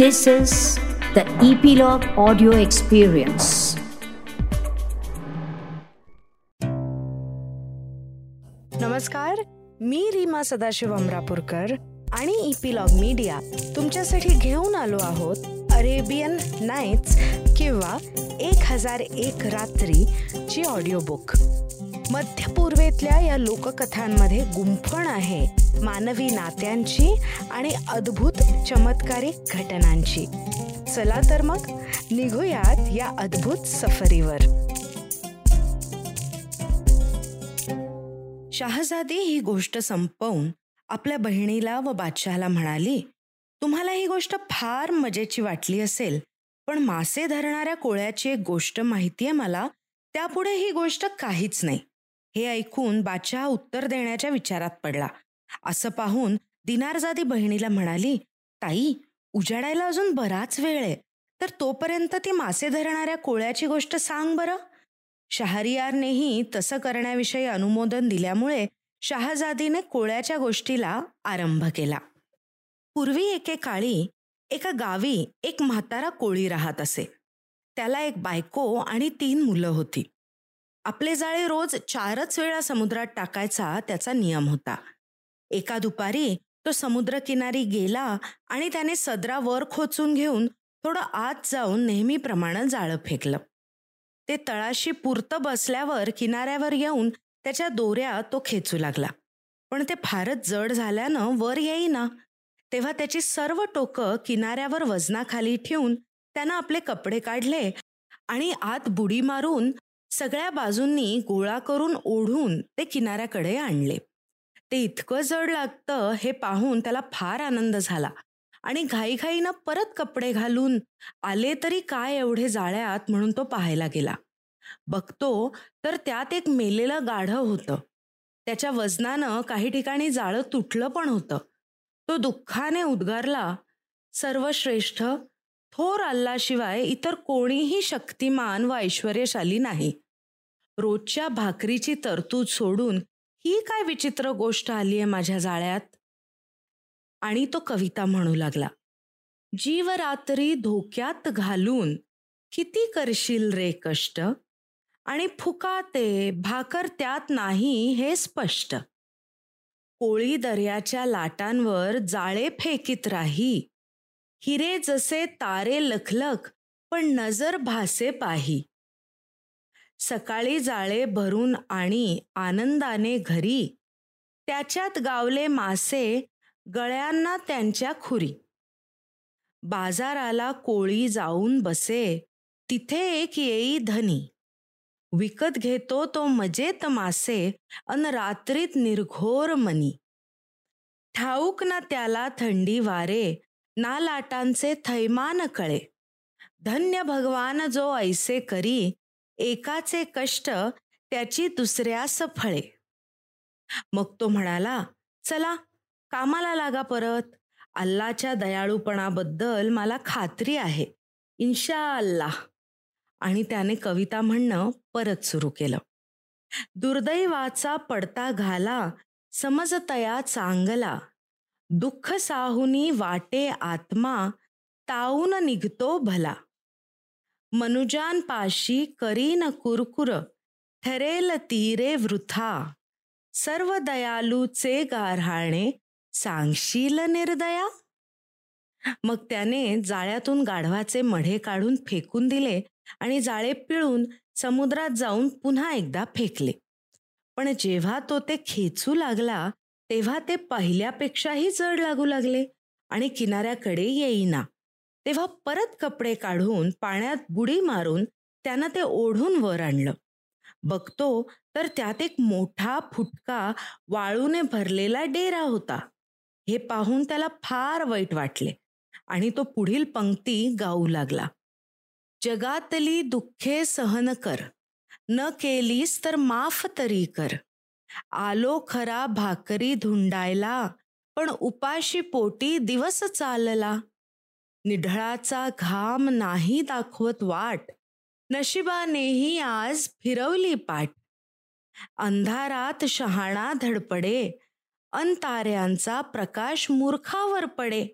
This is the Epilogue Audio Experience. नमस्कार मी रीमा सदाशिव अमरापूरकर आणि epilogue media तुमच्यासाठी घेऊन आलो आहोत अरेबियन नाईट्स किंवा एक हजार एक रात्री ची ऑडिओ बुक मध्य पूर्वेतल्या या लोककथांमध्ये गुंफण आहे. मानवी नात्यांची आणि अद्भुत चमत्कारिक घटनांची. चला तर मग निघूयात या अद्भुत सफरीवर. शहाजादी ही गोष्ट संपवून आपल्या बहिणीला व बादशहाला म्हणाली तुम्हाला ही गोष्ट फार मजेची वाटली असेल पण मासे धरणाऱ्या कोळ्याची एक गोष्ट माहिती आहे मला त्यापुढे ही गोष्ट काहीच नाही. हे ऐकून बादशहा उत्तर देण्याच्या विचारात पडला. असं पाहून दिनारजादी बहिणीला म्हणाली ताई उजाडायला अजून बराच वेळ आहे. तर तोपर्यंत ती मासे धरणाऱ्या कोळ्याची गोष्ट सांग बरं. शहरियारनेही तसं करण्याविषयी अनुमोदन दिल्यामुळे शहाजादीने कोळ्याच्या गोष्टीला आरंभ केला. पूर्वी एकेकाळी एका गावी एक म्हातारा कोळी राहत असे. त्याला एक बायको आणि तीन मुलं होती. आपले जाळे रोज चारच वेळा समुद्रात टाकायचा त्याचा नियम होता. एका दुपारी तो समुद्रकिनारी गेला आणि त्याने सदरा वर खोचून घेऊन थोडं आत जाऊन नेहमीप्रमाणे जाळं फेकलं. ते तळाशी पुरतं बसल्यावर किनाऱ्यावर येऊन त्याच्या दोऱ्या तो खेचू लागला. पण ते फारच जड झाल्यानं वर येईना. तेव्हा त्याची सर्व टोकं किनाऱ्यावर वजनाखाली ठेवून त्यानं आपले कपडे काढले आणि आत बुडी मारून सगळ्या बाजूंनी गोळा करून ओढून ते किनाऱ्याकडे आणले. ते इतकं जड लागतं हे पाहून त्याला फार आनंद झाला आणि घाईघाईनं परत कपडे घालून आले तरी काय एवढे जाळ्यात म्हणून तो पाहायला गेला. बघतो तर त्यात एक मेलेलं गाढं होतं. त्याच्या वजनानं काही ठिकाणी जाळं तुटलं पण होतं. तो दुःखाने उद्गारला सर्वश्रेष्ठ थोर अल्लाशिवाय इतर कोणीही शक्तिमान व ऐश्वर्यशाली नाही. रोजच्या भाकरीची तरतूद सोडून ही काय विचित्र गोष्ट आली आहे माझ्या जाळ्यात? आणि तो कविता म्हणू लागला. जीवरात्री धोक्यात घालून किती करशील रे कष्ट? आणि फुकाते भाकर त्यात नाही हे स्पष्ट. कोळी दर्याच्या लाटांवर जाळे फेकीत राही. हिरे जसे तारे लखलख पण नजर भासे पाही. सकाळी जाळे भरून आणि आनंदाने घरी त्याच्यात गावले मासे गळ्यांना त्यांच्या खुरी. बाजाराला कोळी जाऊन बसे तिथे एक येई धनी. विकत घेतो तो मजेत मासे अन रात्रीत निर्घोर मनी. ठाऊक ना त्याला थंडी वारे ना लाटांचे थैमान कळे. धन्य भगवान जो ऐसे करी एकाचे कष्ट त्याची दुसऱ्यास फळे. मग तो म्हणाला चला कामाला लागा परत. अल्लाच्या दयाळूपणाबद्दल मला खात्री आहे. इन्शा अल्लाह आणि त्याने कविता म्हणणं परत सुरू केलं. दुर्दैवाचा पडता घाला समजतया चांगला. दुःख साहुनी वाटे आत्मा ताऊन निघतो भला. मनुजांपाशी करीन कुरकुर ठरेल तीरे वृथा. सर्व दयालूचे गारहाणे सांगशील निर्दया? मग त्याने जाळ्यातून गाढवाचे मढे काढून फेकून दिले आणि जाळे पिळून समुद्रात जाऊन पुन्हा एकदा फेकले. पण जेव्हा तो ते खेचू लागला तेव्हा ते पहिल्यापेक्षाही जड लागू लागले आणि किनाऱ्याकडे येईना. तेव्हा परत कपडे काढून पाण्यात बुडी मारून त्यानं ते ओढून वर आणलं. बघतो तर त्यात एक मोठा फुटका वाळूने भरलेला डेरा होता. हे पाहून त्याला फार वाईट वाटले आणि तो पुढील पंक्ती गाऊ लागला. जगातली दुःखे सहन कर. न केलीस तर माफ तरी कर. आलो खरा भाकरी धुंडायला पण उपाशी पोटी दिवस चालला. निढळाचा घाम नाही दाखवत वाट नशिबानेही आज फिरवली पाठ. अंधारात शहाणा धडपडे अंताऱ्यांचा प्रकाश मूर्खावर पडे.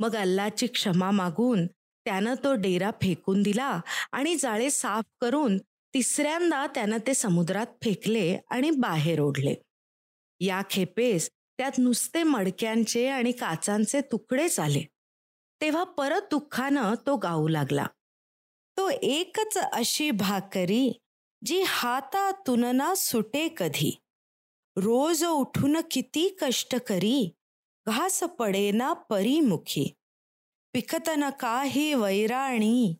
मग अल्लाची क्षमा मागून त्यानं तो डेरा फेकून दिला आणि जाळे साफ करून तिसऱ्यांदा त्यानं ते समुद्रात फेकले आणि बाहेर ओढले. या खेपेस त्यात नुसते मडक्यांचे आणि काचांचे तुकडेच आले. तेव्हा परत दुःखानं तो गाऊ लागला. तो एकच अशी भाकरी जी हातातून ना सुटे कधी. रोज उठून किती कष्ट करी घास पडेना परीमुखी. परिमुखी काही वैराणी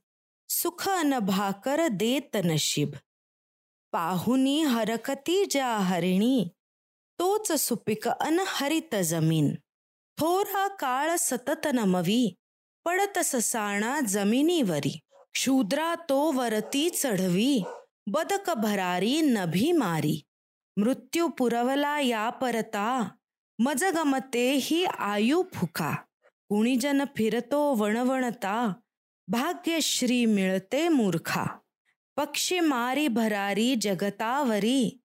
सुख न भाकर देत नशीब. पाहुनी हरकती ज्या हरिणी तोच सुपिक अन हरित जमीन. थोरा काळ सतत नमवी पडत ससाणा जमिनीवरी. क्षुद्रा तो वरती चढवी बदक भरारी नभी मारी. मृत्यू पुरवला या परता मजगमते ही आयु फुका. कुणीजन फिरतो वणवणता भाग्यश्री मिळते मूर्खा. पक्षी मारी भरारी जगतावरी.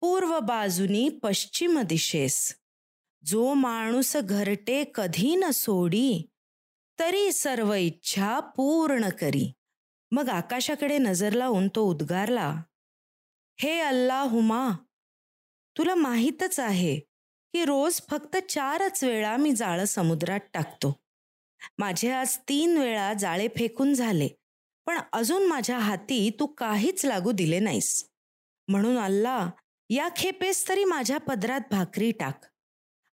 पूर्व बाजूनी पश्चिम दिशेस. जो माणूस घरटे कधी न सोडी तरी सर्व इच्छा पूर्ण करी. मग आकाशाकडे नजर लावून तो उद्गारला हे अल्ला हुमा तुला माहीतच आहे की रोज फक्त चारच वेळा मी जाळं समुद्रात टाकतो. माझे आज तीन वेळा जाळे फेकून झाले पण अजून माझ्या हाती तू काहीच लागू दिले नाहीस. म्हणून अल्ला या खेपेस तरी माझ्या पदरात भाकरी टाक.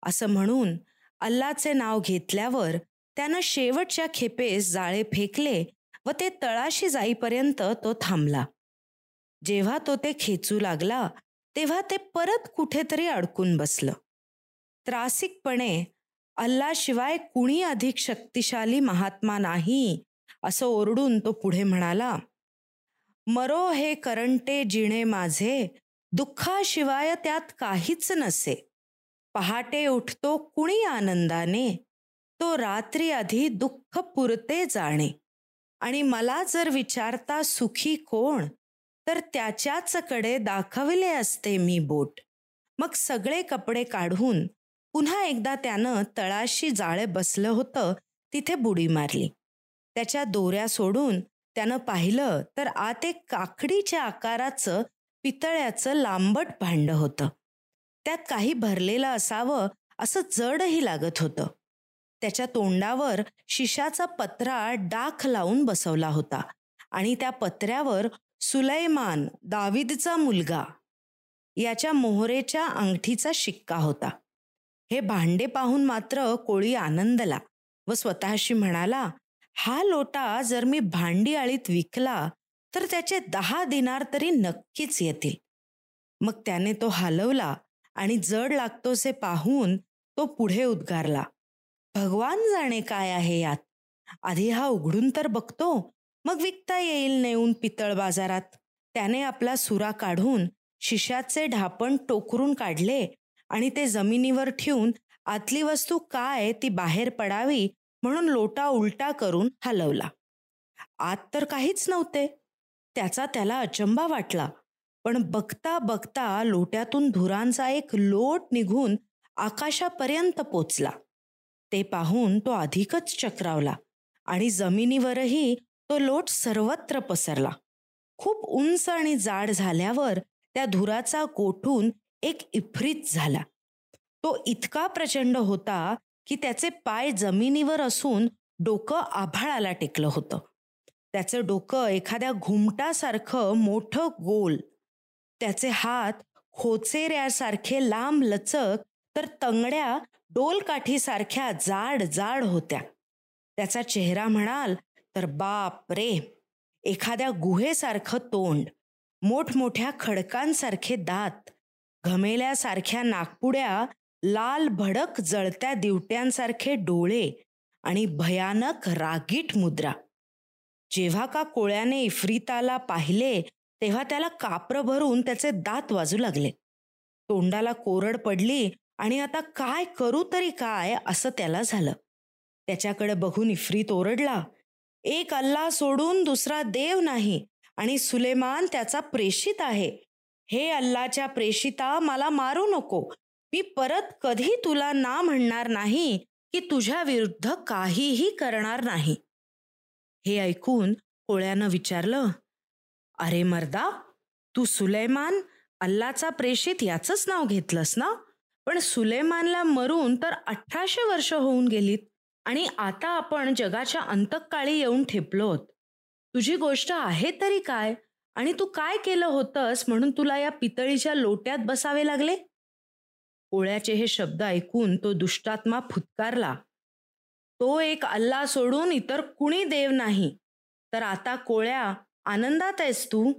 असं म्हणून अल्लाचे नाव घेतल्यावर त्यानं शेवटच्या खेपेस जाळे फेकले व ते तळाशी जाईपर्यंत तो थांबला. जेव्हा तो ते खेचू लागला तेव्हा ते परत कुठेतरी अडकून बसलं. त्रासिकपणे अल्लाशिवाय कुणी अधिक शक्तिशाली महात्मा नाही असं ओरडून तो पुढे म्हणाला मरो हे करंटे जिणे माझे दुःखाशिवाय त्यात काहीच नसे. पहाटे उठतो कुणी आनंदाने तो रात्री आधी दुःख पुरते जाणे. आणि मला जर विचारता सुखी कोण तर त्याच्याच कडे दाखविले असते मी बोट. मग सगळे कपडे काढून पुन्हा एकदा त्यानं तळाशी जाळे बसलं होतं तिथे बुडी मारली. त्याच्या दोऱ्या सोडून त्यानं पाहिलं तर आत एक काकडीच्या आकाराचं पितळ्याचं लांबट भांड होतं. त्यात काही भरलेलं असावं असं जडही लागत होतं. त्याच्या तोंडावर शिशाचा पत्रा डाख लावून बसवला होता आणि त्या पत्र्यावर सुलैमान दाविदचा मुलगा याच्या मोहरेच्या अंगठीचा शिक्का होता. हे भांडे पाहून मात्र कोळी आनंदला व स्वतःशी म्हणाला हा लोटा जर मी भांडी आळीत विकला तर त्याचे दहा दिनार तरी नक्कीच येतील. मग त्याने तो हलवला आणि जड लागतोसे पाहून तो पुढे उद्गारला भगवान जाणे काय आहे यात? आधी हा उघडून तर बघतो मग विकता येईल नेऊन पितळ बाजारात. त्याने आपला सुरा काढून शिशाचे ढापण टोकरून काढले आणि ते जमिनीवर ठेवून आतली वस्तू काय ती बाहेर पडावी म्हणून लोटा उलटा करून हलवला. आत तर काहीच नव्हते. त्याचा त्याला अचंबा वाटला. पण बघता बघता लोट्यातून धुरांचा एक लोट निघून आकाशापर्यंत पोचला. ते पाहून तो अधिकच चक्रावला आणि जमिनीवरही तो लोट सर्वत्र पसरला. खूप उंच आणि जाड झाल्यावर त्या धुराचा गोठून एक इफ्रित झाला. तो इतका प्रचंड होता की त्याचे पाय जमिनीवर असून डोकं आभाळाला टेकलं होतं. त्याचं डोकं एखाद्या घुमटासारखं मोठं गोल. त्याचे हात खोचेऱ्यासारखे लांब लचक तर तंगड्या डोलकाठीसारख्या जाड जाड होत्या. त्याचा चेहरा म्हणाल तर बाप रे! एखाद्या गुहेसारखं तोंड मोठमोठ्या खडकांसारखे दात घमेल्यासारख्या नागपुड्या लाल भडक जळत्या दिवट्यांसारखे डोळे आणि भयानक रागीट मुद्रा. जेव्हा का कोळ्याने इफ्रिताला पाहिले तेव्हा त्याला कापर भरून त्याचे दात वाजू लागले. तोंडाला कोरड पडली आणि आता काय करू तरी काय असं त्याला झालं. त्याच्याकडे बघून इफ्रीत ओरडला एक अल्ला सोडून दुसरा देव नाही आणि सुलेमान त्याचा प्रेषित आहे. हे अल्लाच्या प्रेषिता मला मारू नको. मी परत कधी तुला ना म्हणणार नाही की तुझ्या विरुद्ध काहीही करणार नाही. हे ऐकून कोळ्यानं विचारलं अरे मर्दा तू सुलेमान अल्लाचा प्रेषित याचंच नाव घेतलंस ना? पण सुलेमानला मरून तर अठराशे वर्ष होऊन गेलीत आणि आता आपण जगाच्या अंतकाळी येऊन ठेपलोत. तुझी गोष्ट आहे तरी काय? आणि तू काय केलं होतंस म्हणून तुला या पितळीच्या लोट्यात बसावे लागले? कोळ्याचे हे शब्द ऐकून तो दुष्टात्मा फुत्कारला. तो एक अल्ला सोडून इतर कुणी देव नाही. तर आता कोळ्या आनंदात आहेस तू?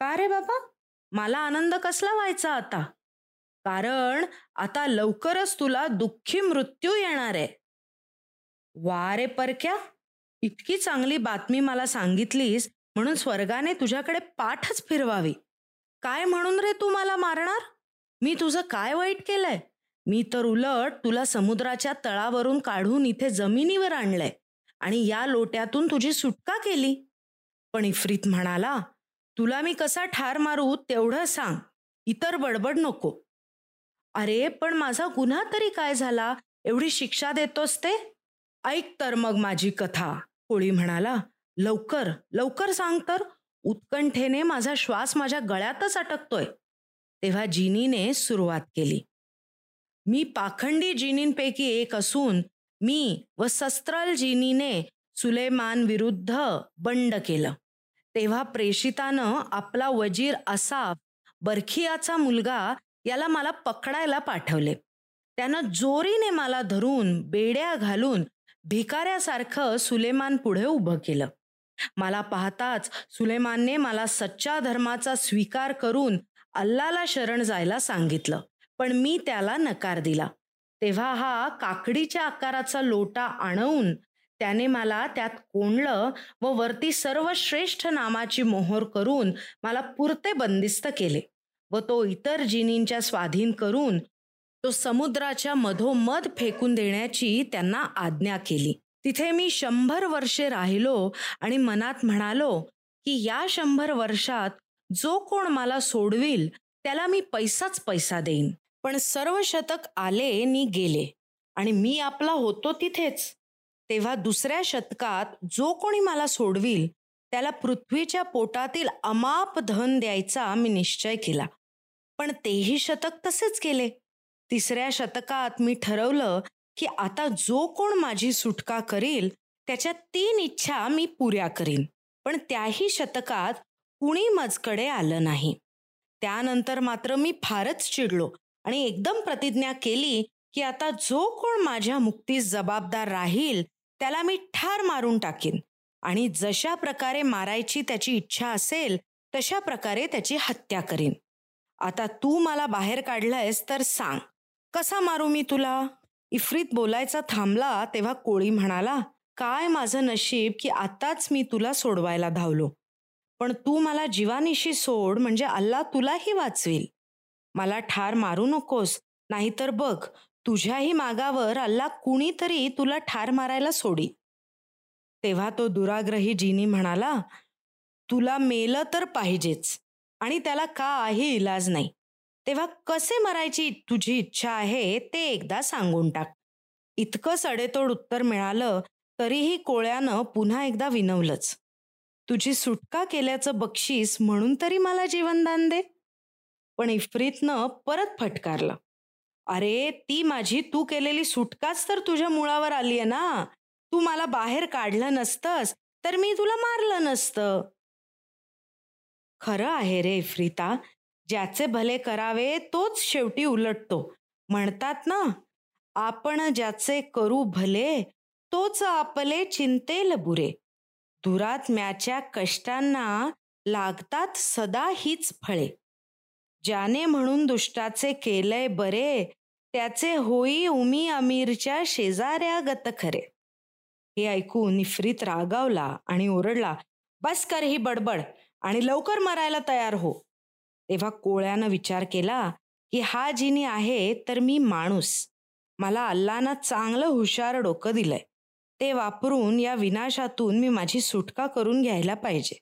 का रे बाबा? मला आनंद कसला व्हायचा आता? कारण आता लवकरच तुला दुःखी मृत्यू येणार आहे. वा रे परक्या इतकी चांगली बातमी मला सांगितलीस म्हणून स्वर्गाने तुझ्याकडे पाठच फिरवावी. काय म्हणून रे तू मला मारणार? मी तुझं काय वाईट केलंय? मी तर उलट तुला समुद्राच्या तळावरून काढून इथे जमिनीवर आणलंय आणि या लोट्यातून तुझी सुटका केली. पण इफ्रीत म्हणाला तुला मी कसा ठार मारू तेवढं सांग. इतर बडबड नको. अरे पण माझा गुन्हा तरी काय झाला? एवढी शिक्षा देतोस ते? ऐक तर मग माझी कथा कोळी म्हणाला. लवकर लवकर सांग तर. उत्कंठेने माझा श्वास माझ्या गळ्यातच अटकतोय. तेव्हा जिनीने सुरुवात केली. मी पाखंडी जिनींपैकी एक असून मी व सस्त्रल जिनीने सुलेमान विरुद्ध बंड केलं. तेव्हा प्रेषितानं आपला वजीर असाफ बरखियाचा मुलगा याला मला पकडायला पाठवले. त्यानं जोरीने मला धरून बेड्या घालून भिकाऱ्यासारखं सुलेमान पुढे उभं केलं. मला पाहताच सुलेमानने मला सच्चा धर्माचा स्वीकार करून अल्लाला शरण जायला सांगितलं पण मी त्याला नकार दिला. तेव्हा हा काकडीच्या आकाराचा लोटा आणवून त्याने मला त्यात कोंडलं व वरती सर्वश्रेष्ठ नामाची मोहोर करून मला पुरते बंदिस्त केले व तो इतर जिनींच्या स्वाधीन करून तो समुद्राच्या मधोमध फेकून देण्याची त्यांना आज्ञा केली. तिथे मी शंभर वर्षे राहिलो आणि मनात म्हणालो की या शंभर वर्षात जो कोण मला सोडविल त्याला मी पैसाच पैसा देईन. पण सर्व शतक आले नि गेले. आणि मी आपला होतो तिथेच. तेव्हा दुसऱ्या शतकात जो कोणी मला सोडविल त्याला पृथ्वीच्या पोटातील अमाप धन द्यायचा मी निश्चय केला. पण तेही शतक तसेच केले तिसऱ्या शतकात मी ठरवलं की आता जो कोण माझी सुटका करील त्याच्या तीन इच्छा मी पुऱ्या करीन. पण त्याही शतकात कुणी मजकडे आलं नाही. त्यानंतर मात्र मी फारच चिडलो आणि एकदम प्रतिज्ञा केली की आता जो कोण माझ्या मुक्तीस जबाबदार राहील त्याला मी ठार मारून टाकीन. आणि जशा प्रकारे मारायची त्याची इच्छा असेल तशा प्रकारे त्याची हत्या करीन. आता तू मला बाहेर काढलंयस तर सांग कसा मारू मी तुला? इफ्रीत बोलायचा थांबला तेव्हा कोळी म्हणाला काय माझं नशीब की आताच मी तुला सोडवायला धावलो. पण तू मला जीवानिशी सोड म्हणजे अल्ला तुलाही वाचवेल. मला ठार मारू नकोस नाहीतर बघ तुझ्याही मागावर अल्ला कुणीतरी तुला ठार मारायला सोडी तेव्हा तो दुराग्रही जिनी म्हणाला तुला मेलं तर पाहिजेच आणि त्याला काही इलाज नाही. तेव्हा कसे मरायची तुझी इच्छा आहे ते एकदा सांगून टाक. इतकं सडेतोड उत्तर मिळालं तरीही कोळ्यानं पुन्हा एकदा विनवलंच. तुझी सुटका केल्याचं बक्षीस म्हणून तरी मला जीवनदान दे. पण इफ्रीतनं परत फटकारलं. अरे ती माझी तू केलेली सुटकाच तर तुझ्या मुळावर आली आहे ना. तू मला बाहेर काढलं नसतंस तर मी तुला मारलं नसतं. खरं आहे रे इफ्रिता ज्याचे भले करावे तोच शेवटी उलटतो. म्हणतात ना आपण ज्याचे करू भले तोच आपले चिंतेल बुरे. दुरात्म्याच्या कष्टांना लागतात सदा हीच फळे. ज्याने म्हणून दुष्टाचे केलंय बरे त्याचे होई उमी अमीरच्या शेजाऱ्या गत खरे. हे ऐकून निफरीत रागावला आणि ओरडला बस कर ही बडबड आणि लवकर मरायला तयार हो. तेव्हा कोळ्यानं विचार केला की हा जिनी आहे तर मी माणूस. मला अल्लानं चांगलं हुशार डोकं दिलंय. ते वापरून या विनाशातून मी माझी सुटका करून घ्यायला पाहिजे.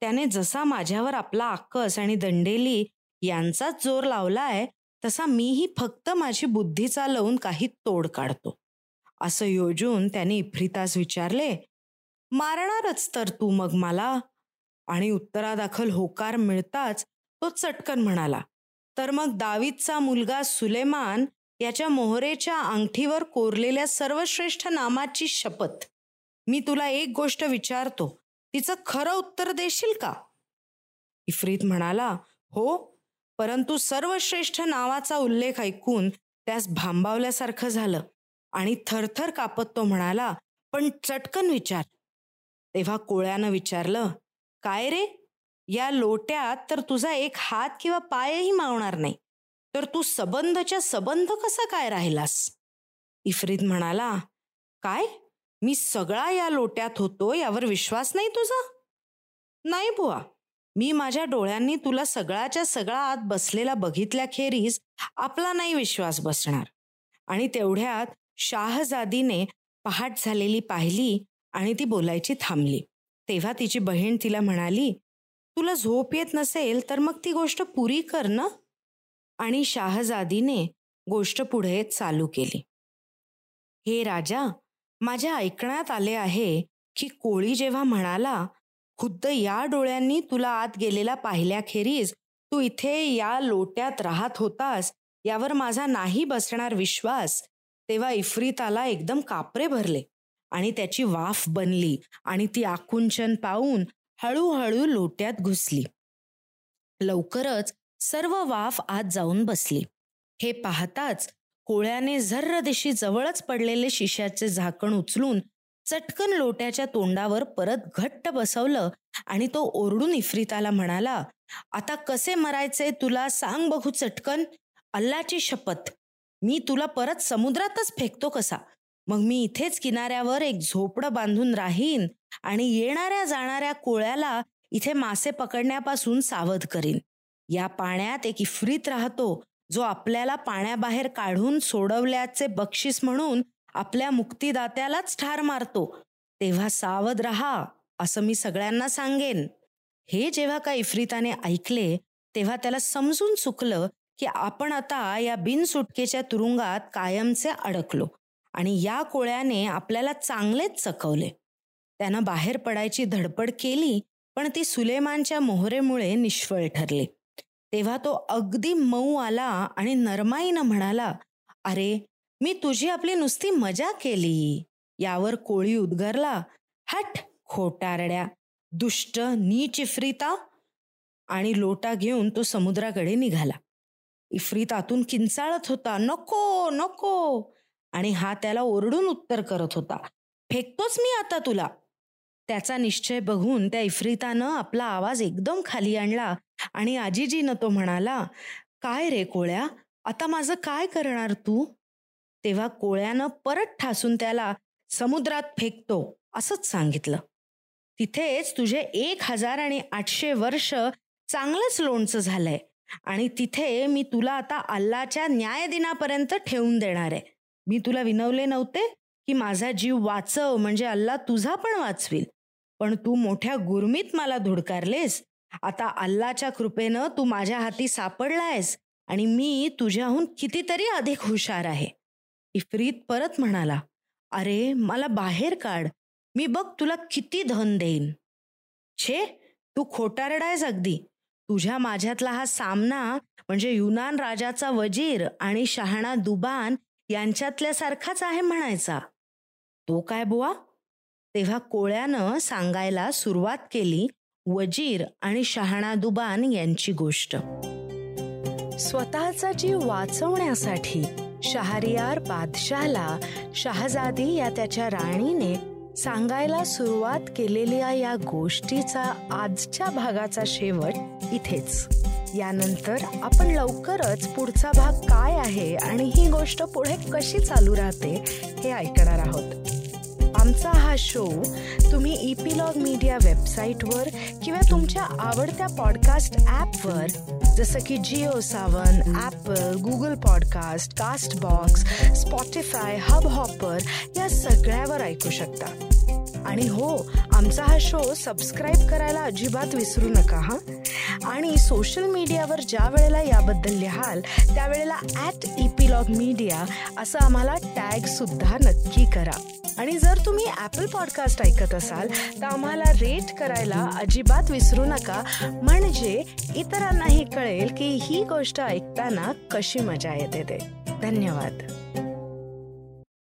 त्याने जसा माझ्यावर आपला आक्कस आणि दंडेली यांचाच जोर लावलाय तसा मीही फक्त माझी बुद्धी चालवून काही तोड काढतो. असं योजून त्याने इफ्रितास विचारले मारणारच तर तू मग मला. आणि उत्तरादाखल होकार मिळताच तो चटकन म्हणाला. तर मग दावीदचा मुलगा सुलेमान याच्या मोहरेच्या अंगठीवर कोरलेल्या सर्वश्रेष्ठ नामाची शपथ. मी तुला एक गोष्ट विचारतो. तिचं खरं उत्तर देशील का? इफ्रीत म्हणाला हो परंतु सर्वश्रेष्ठ नावाचा उल्लेख ऐकून त्यास भांबावल्यासारखं झालं आणि थरथर कापत तो म्हणाला पण चटकन विचार. तेव्हा कोळ्यानं विचारलं काय रे? या लोट्यात तर तुझा एक हात किंवा पायही मावणार नाही. तर तू सबंधच्या सबंध कसा काय राहिलास? इफ्रीत म्हणाला काय? मी सगळा या लोट्यात होतो यावर विश्वास नाही तुझा? नाही बुवा. मी माझ्या डोळ्यांनी तुला सगळ्याच्या सगळा आत बसलेला बघितल्याखेरीज आपला नाही विश्वास बसणार. आणि तेवढ्यात शाहजादीने पहाट झालेली पाहिली आणि ती बोलायची थांबली. तेव्हा तिची बहीण तिला म्हणाली तुला झोप येत नसेल तर मग ती गोष्ट पुरी कर ना. आणि शाहजादीने गोष्ट पुढे चालू केली. हे राजा माझ्या ऐकण्यात आले आहे की कोळी जेव्हा म्हणाला खुद्द या डोळ्यांनी तुला आत गेलेला पाहिल्याखेरीज तू इथे या लोट्यात राहत होतास यावर माझा नाही बसणार विश्वास तेव्हा इफ्रिताला एकदम कापरे भरले आणि त्याची वाफ बनली आणि ती आकुंचन पाहून हळूहळू लोट्यात घुसली. लवकरच सर्व वाफ आत जाऊन बसली. हे पाहताच कोळ्याने झर्र दिशी जवळच पडलेले शिशाचे झाकण उचलून चटकन लोट्याच्या तोंडावर परत घट्ट बसवलं आणि तो ओरडून इफ्रिताला म्हणाला आता कसे मरायचे तुला सांग बघू चटकन. अल्लाची शपथ. मी तुला परत समुद्रातच फेकतो कसा. मग मी इथेच किनाऱ्यावर एक झोपडं बांधून राहीन आणि येणाऱ्या जाणाऱ्या कोळ्याला इथे मासे पकडण्यापासून सावध करीन. या पाण्यात एक इफ्रीत राहतो जो आपल्याला पाण्याबाहेर काढून सोडवल्याचे बक्षीस म्हणून आपल्या मुक्तीदात्यालाच ठार मारतो. तेव्हा सावध राहा असं मी सगळ्यांना सांगेन. हे जेव्हा का इफ्रिताने ऐकले तेव्हा त्याला समजून चुकलं की आपण आता या बिनसुटकेच्या तुरुंगात कायमचे अडकलो. आणि या कोळ्याने आपल्याला चांगलेच चकवले. त्यानं बाहेर पडायची धडपड केली पण ती सुलेमानच्या मोहरेमुळे निष्फळ ठरली. तेव्हा तो अगदी मऊ आला आणि नरमाईनं म्हणाला अरे मी तुझी आपली नुसती मजा केली. यावर कोळी उद्गारला हट खोटारड्या दुष्ट नीच इफ्रिता आणि लोटा घेऊन तो समुद्राकडे निघाला. इफ्रितातून किंचाळत होता नको नको. आणि हा त्याला ओरडून उत्तर करत होता फेकतोच मी आता तुला. त्याचा निश्चय बघून त्या इफ्रितानं आपला आवाज एकदम खाली आणला आणि आजीजीनं तो म्हणाला काय रे कोळ्या आता माझं काय करणार तू? तेव्हा कोळ्यानं परत ठासून त्याला समुद्रात फेकतो असंच सांगितलं. तिथेच तुझे एक हजार आणि आठशे वर्ष चांगलंच लोणचं झालंय आणि तिथे मी तुला आता अल्लाच्या न्यायदिनापर्यंत ठेवून देणार आहे. मी तुला विनवले नव्हते की माझा जीव वाचव म्हणजे अल्ला तुझा पण वाचवील. पण तू मोठ्या गुरमीत मला धुडकारलेस. आता अल्लाच्या कृपेनं तू माझ्या हाती सापडलायस आणि मी तुझ्याहून कितीतरी अधिक हुशार आहे. इफ्रीत परत म्हणाला अरे मला बाहेर काढ. मी बघ तुला किती धन देईन. छे तू खोटारडायस अगदी. तुझ्या माझ्यातला हा सामना म्हणजे युनान राजाचा वजीर आणि शहाणा दुबान यांच्यातल्या सारखाच आहे म्हणायचा. तो काय बुवा? तेव्हा कोळ्यानं सांगायला सुरुवात केली वजीर आणि शहाणा दुबान यांची गोष्ट. स्वतःचा जीव वाचवण्यासाठी शहरियार बादशाहला शहजादी या त्याच्या राणीने सांगायला सुरुवात केलेल्या या गोष्टीचा आजच्या भागाचा शेवट इथेच. यानंतर आपण लवकरच पुढचा भाग काय आहे आणि ही गोष्ट पुढे कशी चालू राहते हे ऐकणार आहोत. आमचा हा शो तुम्ही इपिलॉग मीडिया वेबसाईटवर किंवा तुमच्या आवडत्या पॉडकास्ट ॲपवर जसं की Jio Saavn Apple Google podcast Castbox Spotify Hubhopper या सगळ्यावर ऐकू शकता. आणि हो आमचा हा शो सबस्क्राईब करायला अजिबात विसरू नका हां. आणि सोशल मीडियावर ज्या वेळेला याबद्दल लिहाल त्यावेळेला ॲट इपिलॉग मीडिया असं आम्हाला टॅग सुद्धा नक्की करा. आणि जर तुम्ही ॲपल पॉडकास्ट ऐकत असाल तर आम्हाला रेट करायला अजिबात विसरू नका. म्हणजे इतरांनाही कळेल की ही गोष्ट ऐकताना कशी मजा येते ते. धन्यवाद.